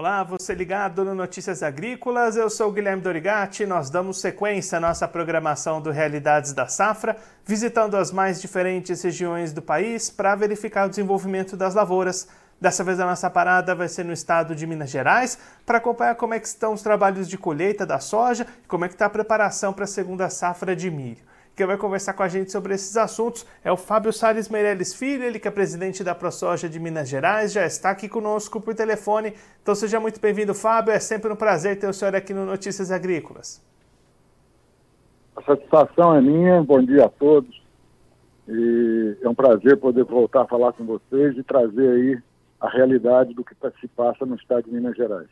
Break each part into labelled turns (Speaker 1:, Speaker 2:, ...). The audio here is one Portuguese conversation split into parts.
Speaker 1: Olá, você ligado no Notícias Agrícolas, eu sou Guilherme Dorigati. Nós damos sequência à nossa programação do Realidades da Safra, visitando as mais diferentes regiões do país para verificar o desenvolvimento das lavouras. Dessa vez a nossa parada vai ser no estado de Minas Gerais, para acompanhar como é que estão os trabalhos de colheita da soja e como é que está a preparação para a segunda safra de milho. Quem vai conversar com a gente sobre esses assuntos é o Fábio Salles Meirelles Filho, ele que é presidente da ProSoja de Minas Gerais, já está aqui conosco por telefone. Então seja muito bem-vindo, Fábio. É sempre um prazer ter o senhor aqui no Notícias Agrícolas.
Speaker 2: A satisfação é minha, bom dia a todos. E é um prazer poder voltar a falar com vocês e trazer aí a realidade do que se passa no estado de Minas Gerais.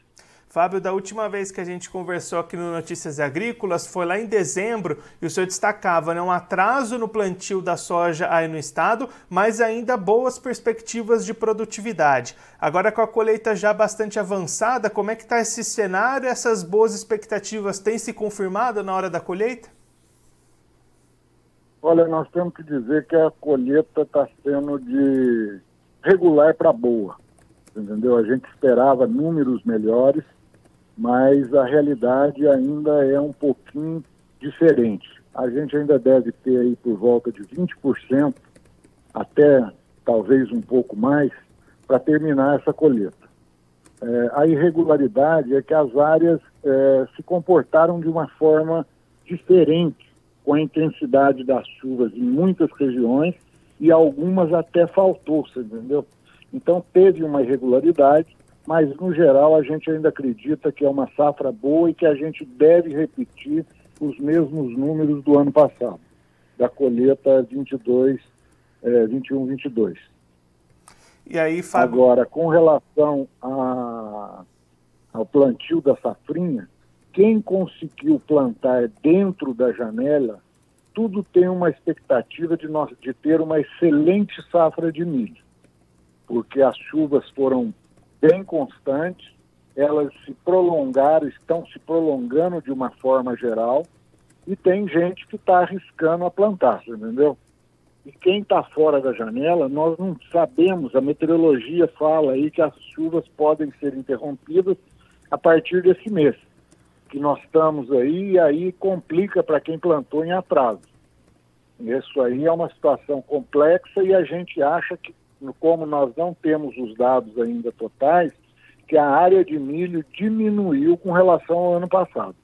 Speaker 1: Fábio, da última vez que a gente conversou aqui no Notícias Agrícolas foi lá em dezembro e o senhor destacava né, um atraso no plantio da soja aí no estado, mas ainda boas perspectivas de produtividade. Agora com a colheita já bastante avançada, como é que está esse cenário? Essas boas expectativas têm se confirmado na hora da colheita?
Speaker 2: Olha, nós temos que dizer que a colheita está sendo de regular para boa, entendeu? A gente esperava números melhores, mas a realidade ainda é um pouquinho diferente. A gente ainda deve ter aí por volta de 20%, até talvez um pouco mais, para terminar essa colheita. É, a irregularidade é que as áreas é, se comportaram de uma forma diferente com a intensidade das chuvas em muitas regiões e algumas até faltou, você entendeu? Então teve uma irregularidade mas no geral a gente ainda acredita que é uma safra boa e que a gente deve repetir os mesmos números do ano passado, da colheita 22, é, 21, 22.
Speaker 1: E aí, Fábio...
Speaker 2: Agora, com relação a, ao plantio da safrinha, quem conseguiu plantar dentro da janela, tudo tem uma expectativa de, nós, de ter uma excelente safra de milho, porque as chuvas foram bem constantes, elas se prolongaram, estão se prolongando de uma forma geral, e tem gente que está arriscando a plantar, entendeu? E quem está fora da janela, nós não sabemos, a meteorologia fala aí que as chuvas podem ser interrompidas a partir desse mês, que nós estamos aí, e aí complica para quem plantou em atraso. Isso aí é uma situação complexa e a gente acha que como nós não temos os dados ainda totais, que a área de milho diminuiu com relação ao ano passado.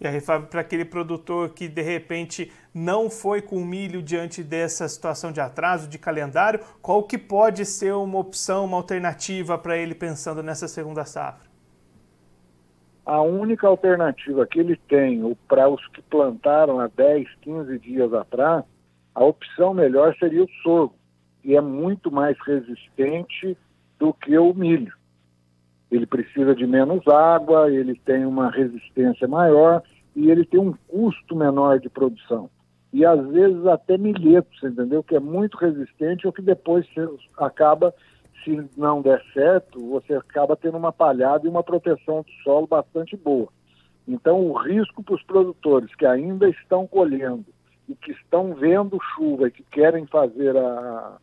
Speaker 1: E aí, Fábio, para aquele produtor que de repente não foi com milho diante dessa situação de atraso de calendário, qual que pode ser uma opção, uma alternativa para ele pensando nessa segunda safra?
Speaker 2: A única alternativa que ele tem para os que plantaram há 10, 15 dias atrás, a opção melhor seria o sorgo e é muito mais resistente do que o milho. Ele precisa de menos água, ele tem uma resistência maior e ele tem um custo menor de produção. E às vezes até milheto, você entendeu? Que é muito resistente ou que depois acaba, se não der certo, você acaba tendo uma palhada e uma proteção do solo bastante boa. Então o risco para os produtores que ainda estão colhendo e que estão vendo chuva e que querem fazer a,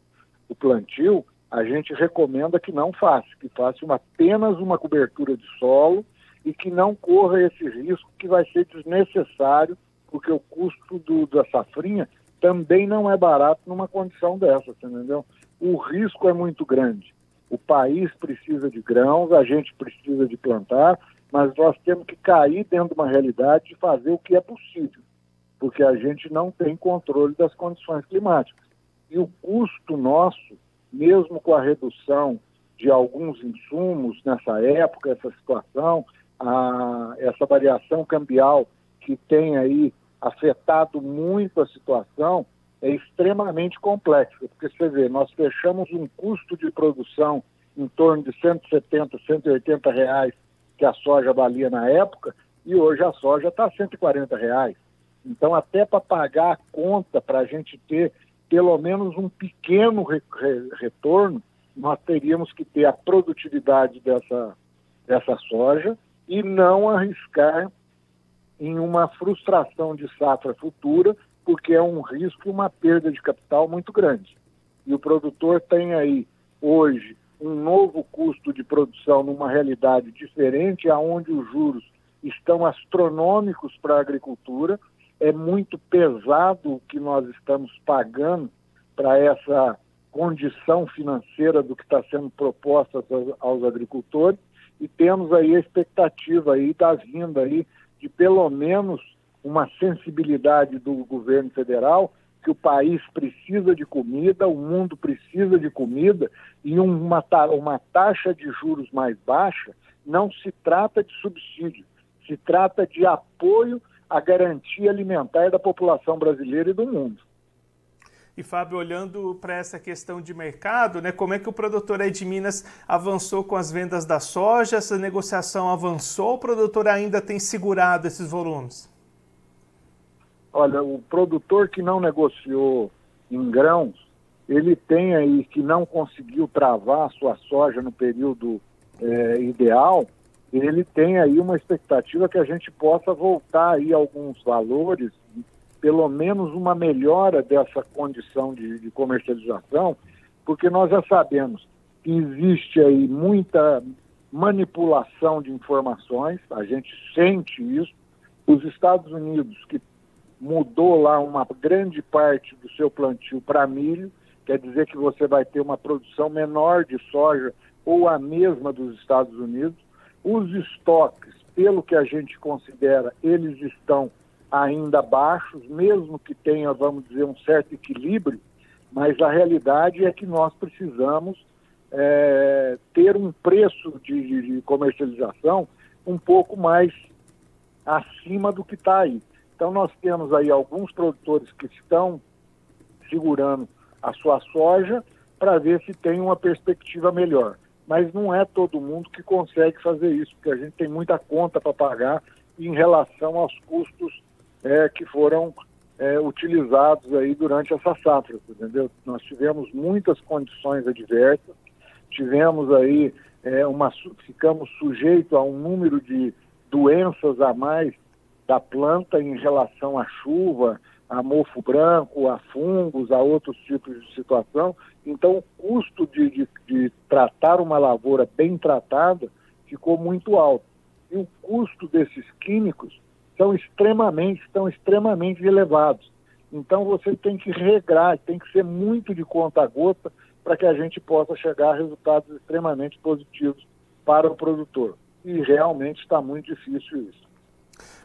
Speaker 2: o plantio, a gente recomenda que não faça, que faça uma, apenas uma cobertura de solo e que não corra esse risco que vai ser desnecessário, porque o custo do, da safrinha também não é barato numa condição dessa, entendeu? O risco é muito grande. O país precisa de grãos, a gente precisa de plantar, mas nós temos que cair dentro de uma realidade de fazer o que é possível, porque a gente não tem controle das condições climáticas. E o custo nosso, mesmo com a redução de alguns insumos nessa época, essa situação, a, essa variação cambial que tem aí afetado muito a situação, é extremamente complexa, porque você vê, nós fechamos um custo de produção em torno de 170, 180 reais que a soja valia na época, e hoje a soja está 140 reais. Então, até para pagar a conta, para a gente ter pelo menos um pequeno re, re, retorno, nós teríamos que ter a produtividade dessa, dessa soja e não arriscar em uma frustração de safra futura, porque é um risco e uma perda de capital muito grande. E o produtor tem aí, hoje, um novo custo de produção numa realidade diferente, aonde os juros estão astronômicos para a agricultura, é muito pesado o que nós estamos pagando para essa condição financeira do que está sendo proposta aos, agricultores e temos aí a expectativa aí da vinda aí de pelo menos uma sensibilidade do governo federal que o país precisa de comida, o mundo precisa de comida e uma, uma taxa de juros mais baixa. Não se trata de subsídio, se trata de apoio à garantia alimentar da população brasileira e do mundo.
Speaker 1: E Fábio, olhando para essa questão de mercado, né, como é que o produtor aí de Minas avançou com as vendas da soja? Essa negociação avançou? O produtor ainda tem segurado esses volumes?
Speaker 2: Olha, o produtor que não negociou em grãos, ele tem aí que não conseguiu travar a sua soja no período é, ideal, ele tem aí uma expectativa que a gente possa voltar aí alguns valores pelo menos uma melhora dessa condição de, de comercialização, porque nós já sabemos que existe aí muita manipulação de informações, a gente sente isso. Os Estados Unidos, que mudou lá uma grande parte do seu plantio para milho, quer dizer que você vai ter uma produção menor de soja ou a mesma dos Estados Unidos. Os estoques, pelo que a gente considera, eles estão ainda baixos, mesmo que tenha, vamos dizer, um certo equilíbrio, mas a realidade é que nós precisamos é, ter um preço de, de, comercialização um pouco mais acima do que está aí. Então nós temos aí alguns produtores que estão segurando a sua soja para ver se tem uma perspectiva melhor. Mas não é todo mundo que consegue fazer isso, porque a gente tem muita conta para pagar em relação aos custos é, que foram é, utilizados aí durante essa safra, entendeu? Nós tivemos muitas condições adversas, tivemos aí é, uma, ficamos sujeitos a um número de doenças a mais da planta em relação à chuva, a mofo branco, a fungos, a outros tipos de situação. Então, o custo de, de, de tratar uma lavoura bem tratada ficou muito alto. E o custo desses químicos são extremamente, estão extremamente elevados. Então você tem que regrar, tem que ser muito de conta gota para que a gente possa chegar a resultados extremamente positivos para o produtor. E realmente está muito difícil isso.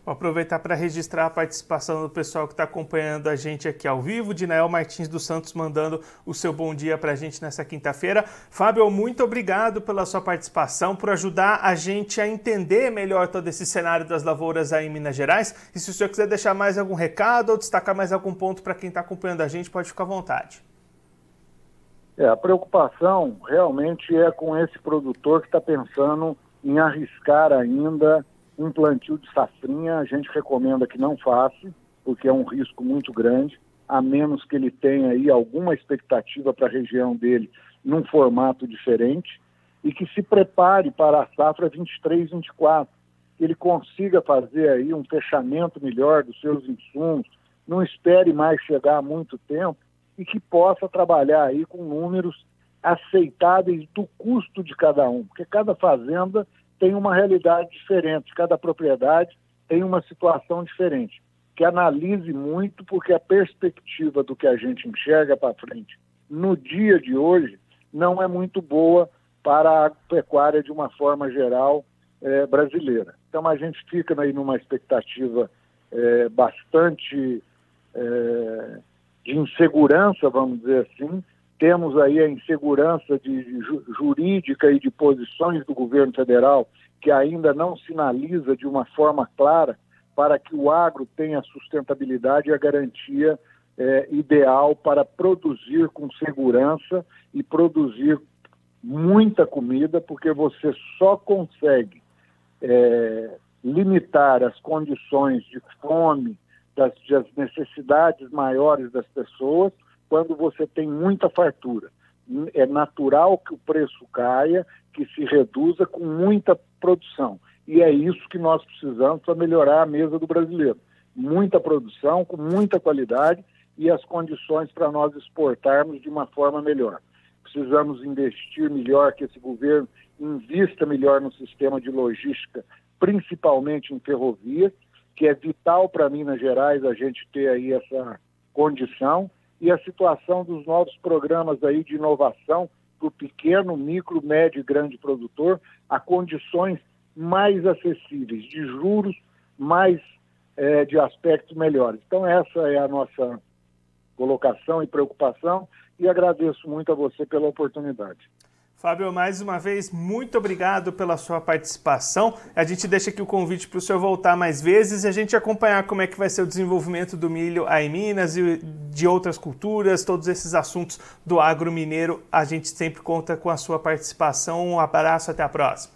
Speaker 1: Vou aproveitar para registrar a participação do pessoal que está acompanhando a gente aqui ao vivo. Dinael Martins dos Santos mandando o seu bom dia para a gente nessa quinta-feira. Fábio, muito obrigado pela sua participação, por ajudar a gente a entender melhor todo esse cenário das lavouras aí em Minas Gerais. E se o senhor quiser deixar mais algum recado ou destacar mais algum ponto para quem está acompanhando a gente, pode ficar à vontade.
Speaker 2: É, a preocupação realmente é com esse produtor que está pensando em arriscar ainda um plantio de safrinha, a gente recomenda que não faça, porque é um risco muito grande, a menos que ele tenha aí alguma expectativa para a região dele num formato diferente e que se prepare para a safra 23-24, que ele consiga fazer aí um fechamento melhor dos seus insumos, não espere mais chegar há muito tempo e que possa trabalhar aí com números aceitáveis do custo de cada um, porque cada fazenda tem uma realidade diferente, cada propriedade tem uma situação diferente. Que analise muito, porque a perspectiva do que a gente enxerga para frente no dia de hoje não é muito boa para a pecuária de uma forma geral é, brasileira. Então a gente fica aí numa expectativa é, bastante é, de insegurança, vamos dizer assim, temos aí a insegurança de, jurídica e de posições do governo federal que ainda não sinaliza de uma forma clara para que o agro tenha sustentabilidade e a garantia é, ideal para produzir com segurança e produzir muita comida, porque você só consegue é, limitar as condições de fome, das, das necessidades maiores das pessoas quando você tem muita fartura. É natural que o preço caia, que se reduza com muita produção. E é isso que nós precisamos para melhorar a mesa do brasileiro. Muita produção, com muita qualidade e as condições para nós exportarmos de uma forma melhor. precisamos investir melhor, que esse governo invista melhor no sistema de logística, principalmente em ferrovia, que é vital para Minas Gerais a gente ter aí essa condição, e a situação dos novos programas aí de inovação para o pequeno, micro, médio e grande produtor, a condições mais acessíveis, de juros mais é, de aspectos melhores. Então essa é a nossa colocação e preocupação e agradeço muito a você pela oportunidade.
Speaker 1: Fábio, mais uma vez, muito obrigado pela sua participação. A gente deixa aqui o convite para o senhor voltar mais vezes e a gente acompanhar como é que vai ser o desenvolvimento do milho aí em Minas e de outras culturas, todos esses assuntos do agro mineiro. A gente sempre conta com a sua participação. Um abraço, até a próxima.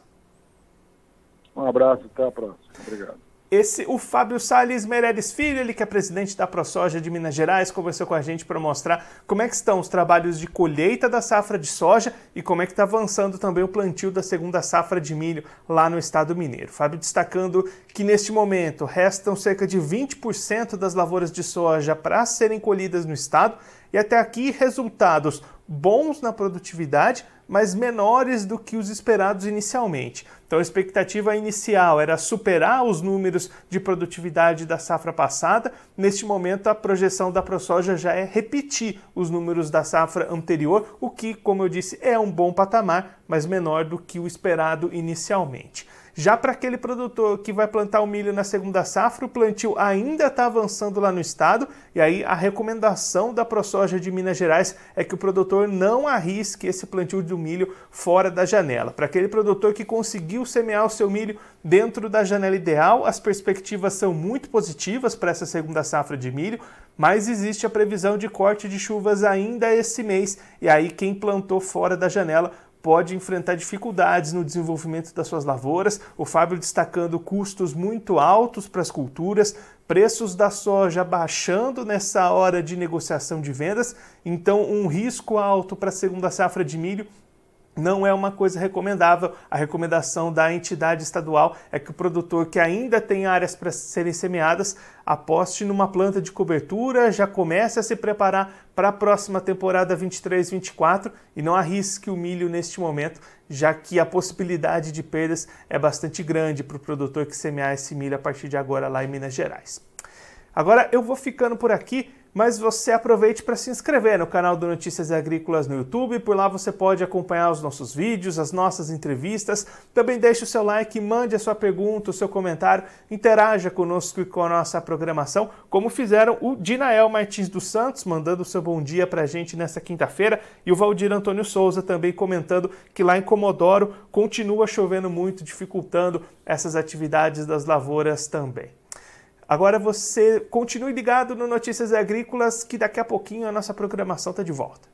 Speaker 2: Um abraço, até a próxima. Obrigado.
Speaker 1: Esse, o Fábio Salles Meirelles Filho, ele que é presidente da ProSoja de Minas Gerais, conversou com a gente para mostrar como é que estão os trabalhos de colheita da safra de soja e como é que está avançando também o plantio da segunda safra de milho lá no estado mineiro. Fábio destacando que neste momento restam cerca de 20% das lavouras de soja para serem colhidas no estado e até aqui resultados bons na produtividade, mas menores do que os esperados inicialmente. Então a expectativa inicial era superar os números de produtividade da safra passada. Neste momento a projeção da ProSoja já é repetir os números da safra anterior, o que, como eu disse, é um bom patamar, mas menor do que o esperado inicialmente. Já para aquele produtor que vai plantar o milho na segunda safra, o plantio ainda está avançando lá no estado, e aí a recomendação da ProSoja de Minas Gerais é que o produtor não arrisque esse plantio do milho fora da janela. Para aquele produtor que conseguiu semear o seu milho dentro da janela ideal, as perspectivas são muito positivas para essa segunda safra de milho, mas existe a previsão de corte de chuvas ainda esse mês, e aí quem plantou fora da janela pode enfrentar dificuldades no desenvolvimento das suas lavouras. O Fábio destacando custos muito altos para as culturas, preços da soja baixando nessa hora de negociação de vendas, então um risco alto para a segunda safra de milho não é uma coisa recomendável. A recomendação da entidade estadual é que o produtor que ainda tem áreas para serem semeadas aposte numa planta de cobertura, já comece a se preparar para a próxima temporada 23-24 e não arrisque o milho neste momento, já que a possibilidade de perdas é bastante grande para o produtor que semear esse milho a partir de agora lá em Minas Gerais. Agora eu vou ficando por aqui mas você aproveite para se inscrever no canal do Notícias Agrícolas no YouTube, por lá você pode acompanhar os nossos vídeos, as nossas entrevistas. Também deixe o seu like, mande a sua pergunta, o seu comentário, interaja conosco e com a nossa programação, como fizeram o Dinael Martins dos Santos, mandando o seu bom dia para a gente nessa quinta-feira, e o Valdir Antônio Souza também comentando que lá em Comodoro continua chovendo muito, dificultando essas atividades das lavouras também. Agora você continue ligado no Notícias Agrícolas, que daqui a pouquinho a nossa programação está de volta.